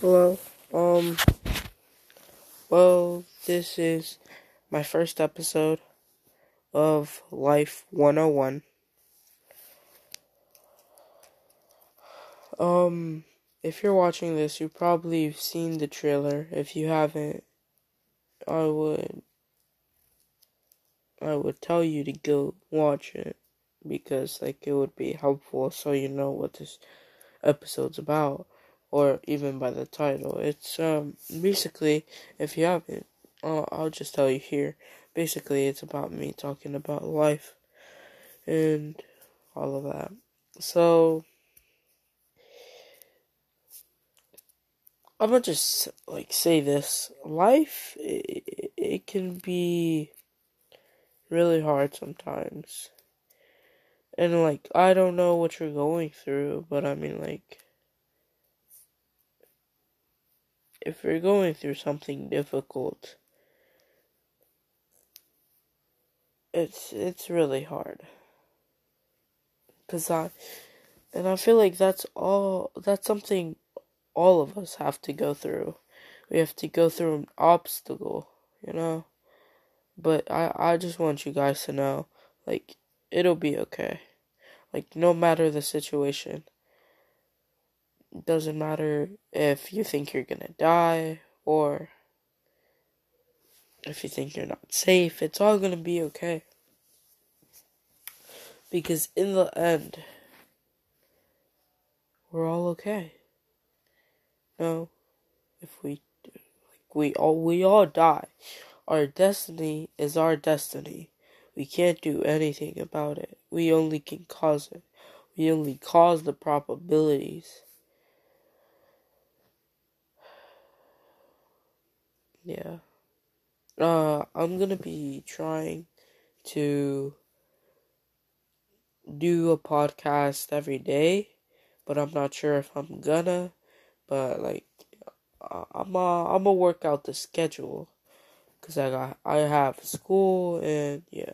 Hello. Um. Well, this is my first episode of Life 101. Um, if you're watching this, you probably seen the trailer. If you haven't, I would I would tell you to go watch it because like it would be helpful so you know what this episode's about or even by the title. It's um basically if you haven't, I'll, I'll just tell you here. Basically, it's about me talking about life and all of that. So I'm gonna just like say this: life it, it can be really hard sometimes, and like I don't know what you're going through, but I mean like if you're going through something difficult, it's it's really hard. Cause I, and I feel like that's all. That's something all of us have to go through. We have to go through an obstacle, you know. But I I just want you guys to know, like it'll be okay. Like no matter the situation. Doesn't matter if you think you're gonna die or if you think you're not safe, it's all gonna be okay. Because in the end, we're all okay. No, if we like we all we all die. Our destiny is our destiny. We can't do anything about it. We only can cause it. We only cause the probabilities. Yeah. Uh, I'm gonna be trying to do a podcast every day, but I'm not sure if I'm gonna. But like, I'm uh, I'm gonna work out the schedule, cause I got I have school and yeah.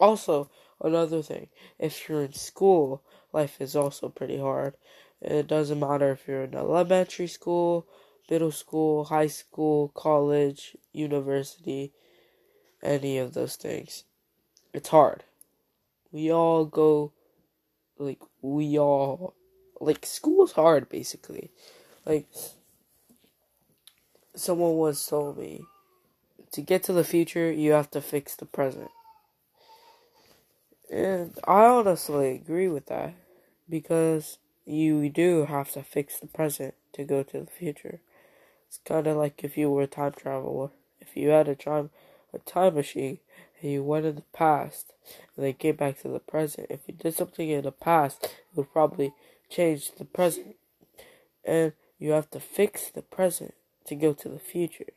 Also, another thing, if you're in school, life is also pretty hard. It doesn't matter if you're in elementary school, middle school, high school, college, university, any of those things. It's hard. We all go, like, we all, like, school's hard, basically. Like, someone once told me, to get to the future, you have to fix the present. And I honestly agree with that because you do have to fix the present to go to the future. It's kind of like if you were a time traveler. If you had a time a time machine and you went in the past and then came back to the present, if you did something in the past, it would probably change the present. And you have to fix the present to go to the future.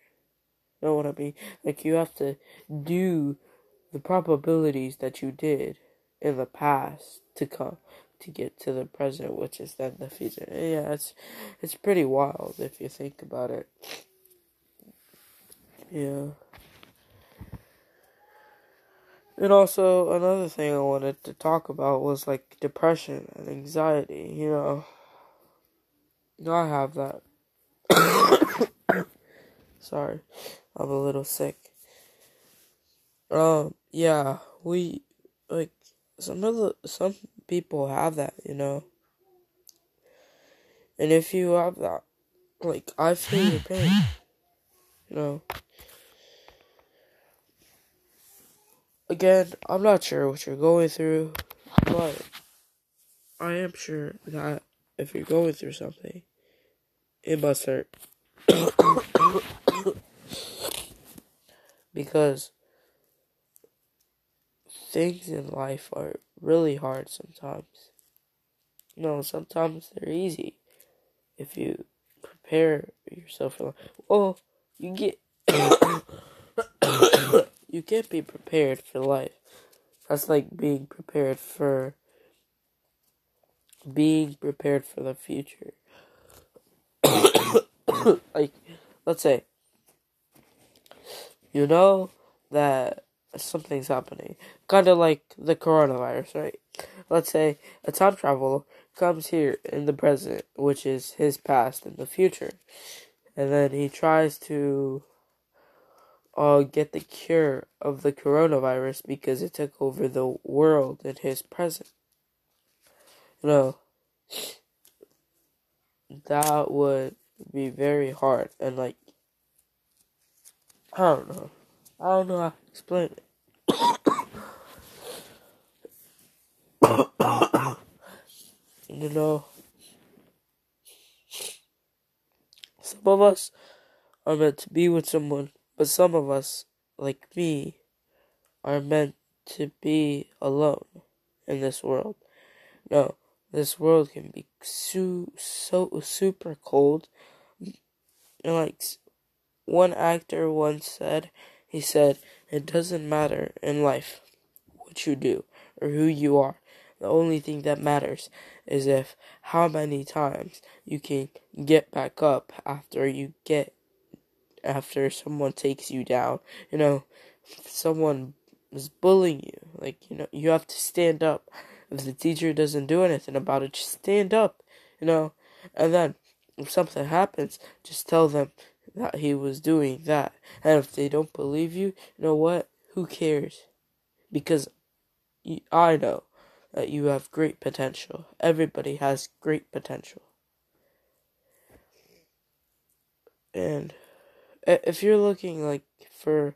Know what I mean? Like you have to do the probabilities that you did in the past to come to get to the present, which is then the future. Yeah, it's it's pretty wild if you think about it. Yeah. And also another thing I wanted to talk about was like depression and anxiety, you know. I have that. Sorry. I'm a little sick. Um yeah, we like some of the some people have that, you know. And if you have that, like I feel your pain, you know. Again, I'm not sure what you're going through, but I am sure that if you're going through something, it must hurt. because things in life are really hard sometimes. No, sometimes they're easy if you prepare yourself for life. Oh, you get you can't be prepared for life. That's like being prepared for being prepared for the future. like let's say you know that something's happening. Kind of like the coronavirus, right? Let's say a time traveler comes here in the present, which is his past and the future, and then he tries to uh, get the cure of the coronavirus because it took over the world in his present. You know, that would be very hard and like I don't know. I don't know how to explain it. you know, some of us are meant to be with someone, but some of us, like me, are meant to be alone in this world. No, this world can be so, so super cold. And like one actor once said, he said, it doesn't matter in life what you do or who you are. The only thing that matters is if how many times you can get back up after you get after someone takes you down. You know, someone is bullying you, like you know, you have to stand up. If the teacher doesn't do anything about it, just stand up. You know, and then if something happens, just tell them that he was doing that. And if they don't believe you, you know what? Who cares? Because I know that you have great potential. Everybody has great potential. And if you're looking like for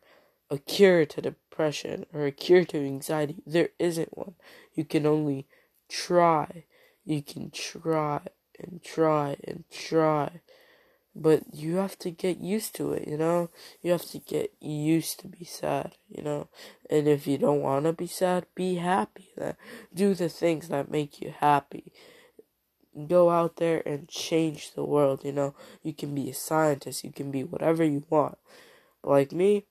a cure to depression or a cure to anxiety, there isn't one. You can only try. You can try and try and try but you have to get used to it, you know? You have to get used to be sad, you know? And if you don't want to be sad, be happy. Do the things that make you happy. Go out there and change the world, you know? You can be a scientist, you can be whatever you want. Like me,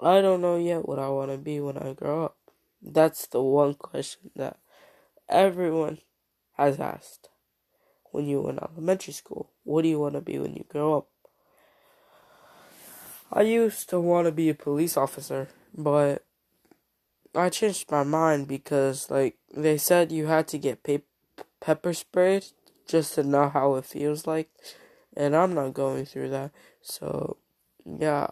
I don't know yet what I want to be when I grow up. That's the one question that everyone has asked when you were in elementary school? What do you want to be when you grow up? I used to want to be a police officer, but I changed my mind because, like, they said you had to get pe- pepper sprayed just to know how it feels like, and I'm not going through that. So, yeah,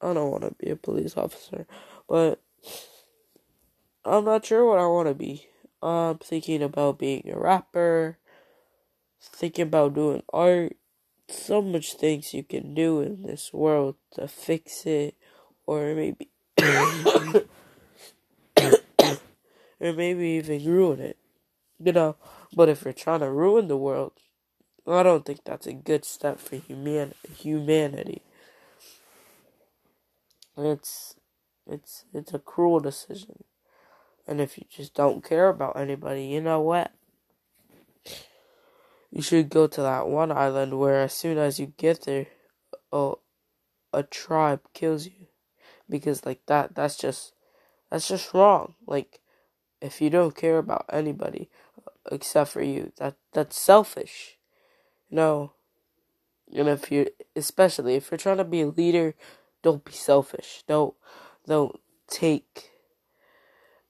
I don't want to be a police officer, but I'm not sure what I want to be. I'm thinking about being a rapper thinking about doing art. So much things you can do in this world to fix it, or maybe, or maybe even ruin it. You know, but if you're trying to ruin the world, I don't think that's a good step for human humanity. It's it's it's a cruel decision. And if you just don't care about anybody, you know what? You should go to that one island where as soon as you get there, oh, a tribe kills you, because like that, that's just, that's just wrong. Like, if you don't care about anybody uh, except for you, that that's selfish. No. And if you, especially if you're trying to be a leader, don't be selfish. Don't, don't take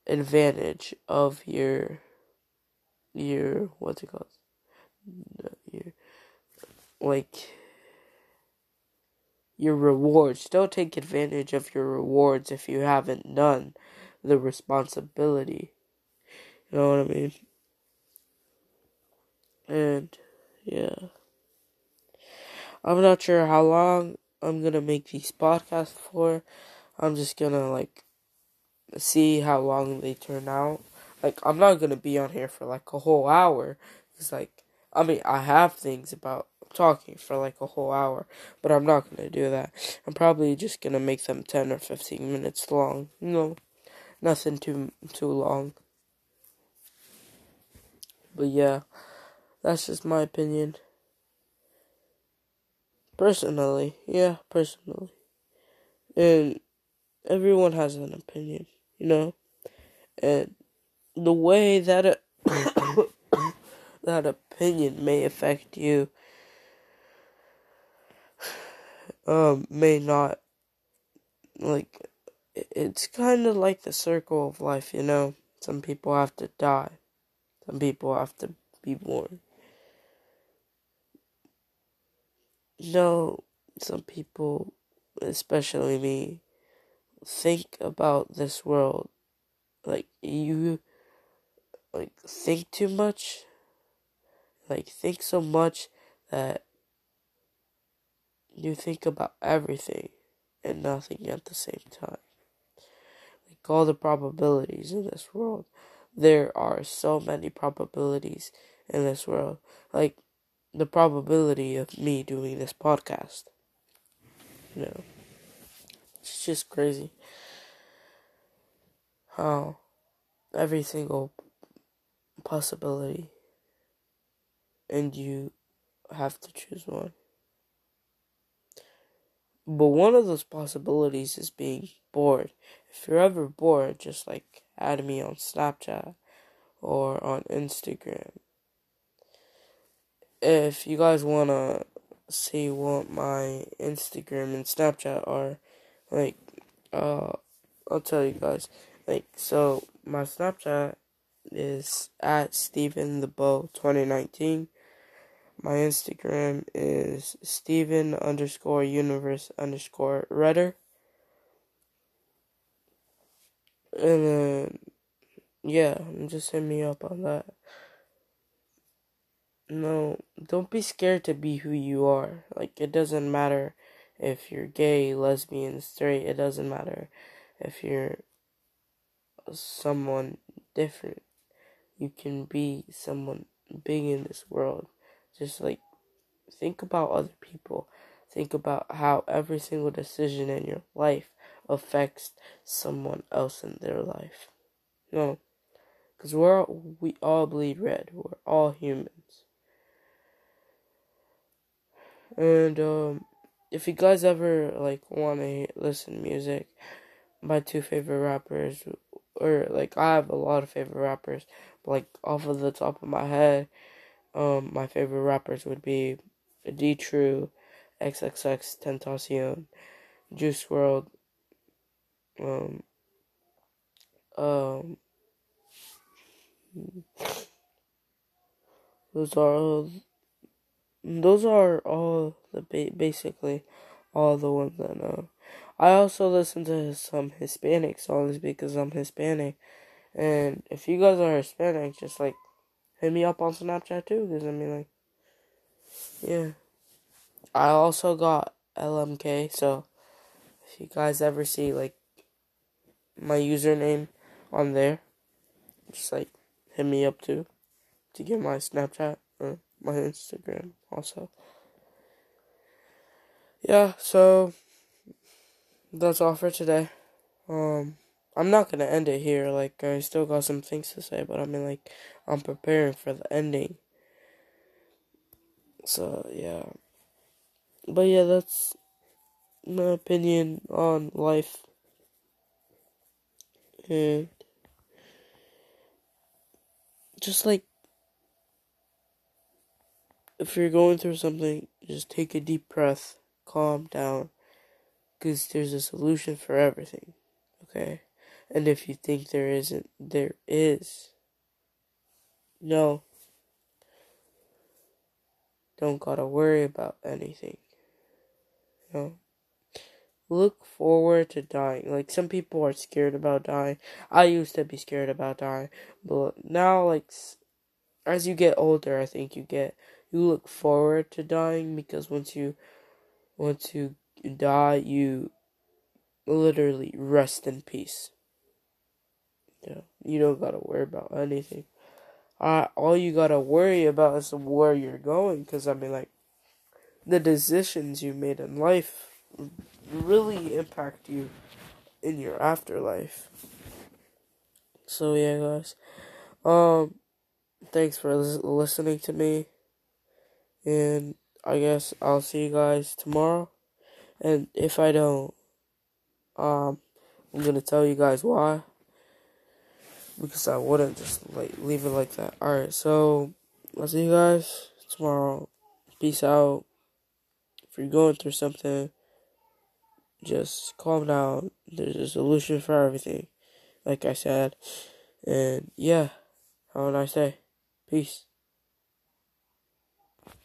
advantage of your, your what's it called? Your like your rewards. Don't take advantage of your rewards if you haven't done the responsibility. You know what I mean? And yeah. I'm not sure how long I'm gonna make these podcasts for. I'm just gonna like see how long they turn out. Like I'm not gonna be on here for like a whole hour. It's like I mean, I have things about talking for like a whole hour, but I'm not gonna do that. I'm probably just gonna make them 10 or 15 minutes long. Know, nothing too too long. But yeah, that's just my opinion. Personally, yeah, personally. And everyone has an opinion, you know? And the way that it that opinion may affect you um may not like it's kind of like the circle of life you know some people have to die Some people have to be born. No, some people, especially me, think about this world like you like think too much like think so much that you think about everything and nothing at the same time. Like all the probabilities in this world. There are so many probabilities in this world. Like the probability of me doing this podcast. You know? It's just crazy. How every single possibility and you have to choose one. But one of those possibilities is being bored. If you're ever bored, just like add me on Snapchat or on Instagram. If you guys want to see what my Instagram and Snapchat are, like, uh, I'll tell you guys. Like, so my Snapchat is at Stephen the Bow 2019. My Instagram is Stephen underscore universe underscore redder. And then, yeah, just hit me up on that. No, don't be scared to be who you are. Like, it doesn't matter if you're gay, lesbian, straight, it doesn't matter if you're someone different. You can be someone big in this world. Just like think about other people. Think about how every single decision in your life affects someone else in their life. No, because we're we all bleed red. We're all humans. And um, if you guys ever like want to listen to music, my two favorite rappers or like I have a lot of favorite rappers, but like off of the top of my head, um, my favorite rappers would be D True, XXXTentacion, Juice WRLD, um, um, those are those are all the ba- basically all the ones I know. I also listen to some Hispanic songs because I'm Hispanic. And if you guys are Hispanic, just like hit me up on Snapchat too. Because I mean, like, yeah. I also got LMK. So if you guys ever see like my username on there, just like hit me up too to get my Snapchat or my Instagram also. Yeah, so that's all for today. Um, I'm not gonna end it here. Like I still got some things to say, but I mean, like I'm preparing for the ending. So yeah, but yeah, that's my opinion on life. And just like if you're going through something, just take a deep breath, calm down because there's a solution for everything. Okay? And if you think there isn't, there is. No. Don't gotta worry about anything. No. Look forward to dying. Like some people are scared about dying. I used to be scared about dying, but now like as you get older, I think you get you look forward to dying because once you once you die, you literally rest in peace. Yeah, you don't gotta worry about anything. Uh, all you gotta worry about is where you're going, because I mean, like, the decisions you made in life really impact you in your afterlife. So yeah, guys. Um, thanks for listening to me, and I guess I'll see you guys tomorrow. And if I don't, um, I'm gonna tell you guys why. Because I wouldn't just like leave it like that. Alright, so I'll see you guys tomorrow. Peace out. If you're going through something, just calm down. There's a solution for everything. Like I said. And yeah, have a nice day. Peace.